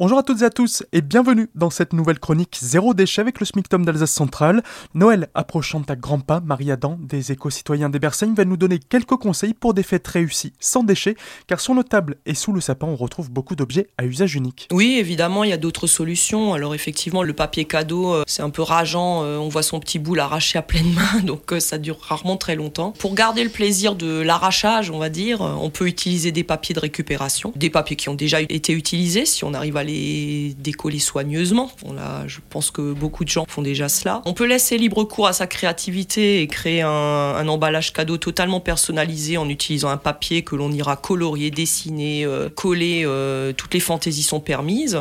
Bonjour à toutes et à tous et bienvenue dans cette nouvelle chronique Zéro déchet avec le SMICTOM d'Alsace Centrale. Noël approchant à grands pas, Marie Adam des éco-citoyens des Bersailles va nous donner quelques conseils pour des fêtes réussies sans déchets car sur nos tables et sous le sapin on retrouve beaucoup d'objets à usage unique. Oui évidemment il y a d'autres solutions. Alors effectivement le papier cadeau euh, c'est un peu rageant, euh, on voit son petit bout l'arracher à pleine main donc euh, ça dure rarement très longtemps. Pour garder le plaisir de l'arrachage on va dire, on peut utiliser des papiers de récupération, des papiers qui ont déjà été utilisés si on arrive à décoller soigneusement. Bon, là, je pense que beaucoup de gens font déjà cela. On peut laisser libre cours à sa créativité et créer un, un emballage cadeau totalement personnalisé en utilisant un papier que l'on ira colorier, dessiner, euh, coller. Euh, toutes les fantaisies sont permises.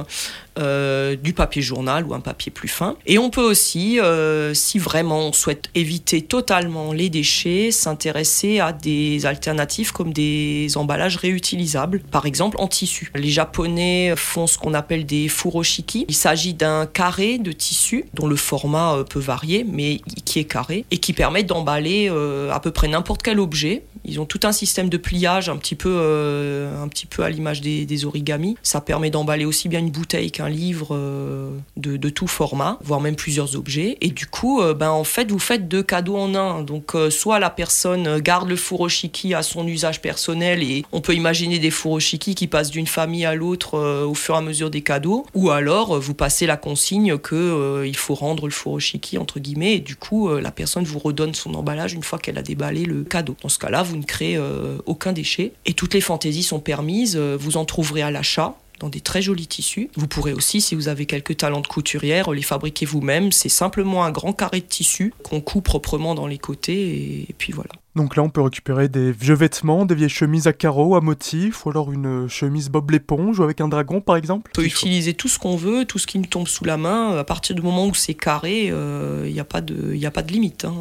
Euh, du papier journal ou un papier plus fin. Et on peut aussi, euh, si vraiment on souhaite éviter totalement les déchets, s'intéresser à des alternatives comme des emballages réutilisables, par exemple en tissu. Les Japonais font ce qu'on appelle des furoshiki. Il s'agit d'un carré de tissu dont le format euh, peut varier, mais qui est carré et qui permet d'emballer à peu près n'importe quel objet. Ils ont tout un système de pliage un petit peu, euh, un petit peu à l'image des, des origamis. Ça permet d'emballer aussi bien une bouteille qu'un livre euh, de, tout format, voire même plusieurs objets. Et du coup, euh, ben, en fait, vous faites deux cadeaux en un. Donc, soit la personne garde le furoshiki à son usage personnel et on peut imaginer des furoshiki qui passent d'une famille à l'autre au fur et à mesure des cadeaux. Ou alors, vous passez la consigne que il faut rendre le furoshiki, entre guillemets, et du coup, la personne vous redonne son emballage une fois qu'elle a déballé le cadeau. Dans ce cas-là, vous ne créez aucun déchet et toutes les fantaisies sont permises. Vous en trouverez à l'achat dans des très jolis tissus. Vous pourrez aussi, si vous avez quelques talents de couturière, les fabriquer vous-même. C'est simplement un grand carré de tissu qu'on coud proprement dans les côtés et, puis voilà. Donc là, on peut récupérer des vieux vêtements, des vieilles chemises à carreaux, à motifs, ou alors une chemise Bob l'éponge, ou avec un dragon, par exemple. On peut utiliser tout ce qu'on veut, tout ce qui nous tombe sous la main. À partir du moment où c'est carré, il euh, n'y a, pas de, a pas de limite. Hein.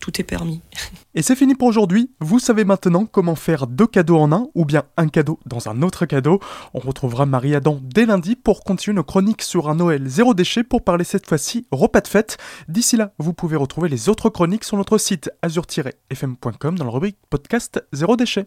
Tout est permis. Et c'est fini pour aujourd'hui. Vous savez maintenant comment faire deux cadeaux en un, ou bien un cadeau dans un autre cadeau. On retrouvera Marie Adam dès lundi pour continuer nos chroniques sur un Noël zéro déchet pour parler cette fois-ci repas de fête. D'ici là, vous pouvez retrouver les autres chroniques sur notre site azur-fm.com dans la rubrique podcast zéro déchet.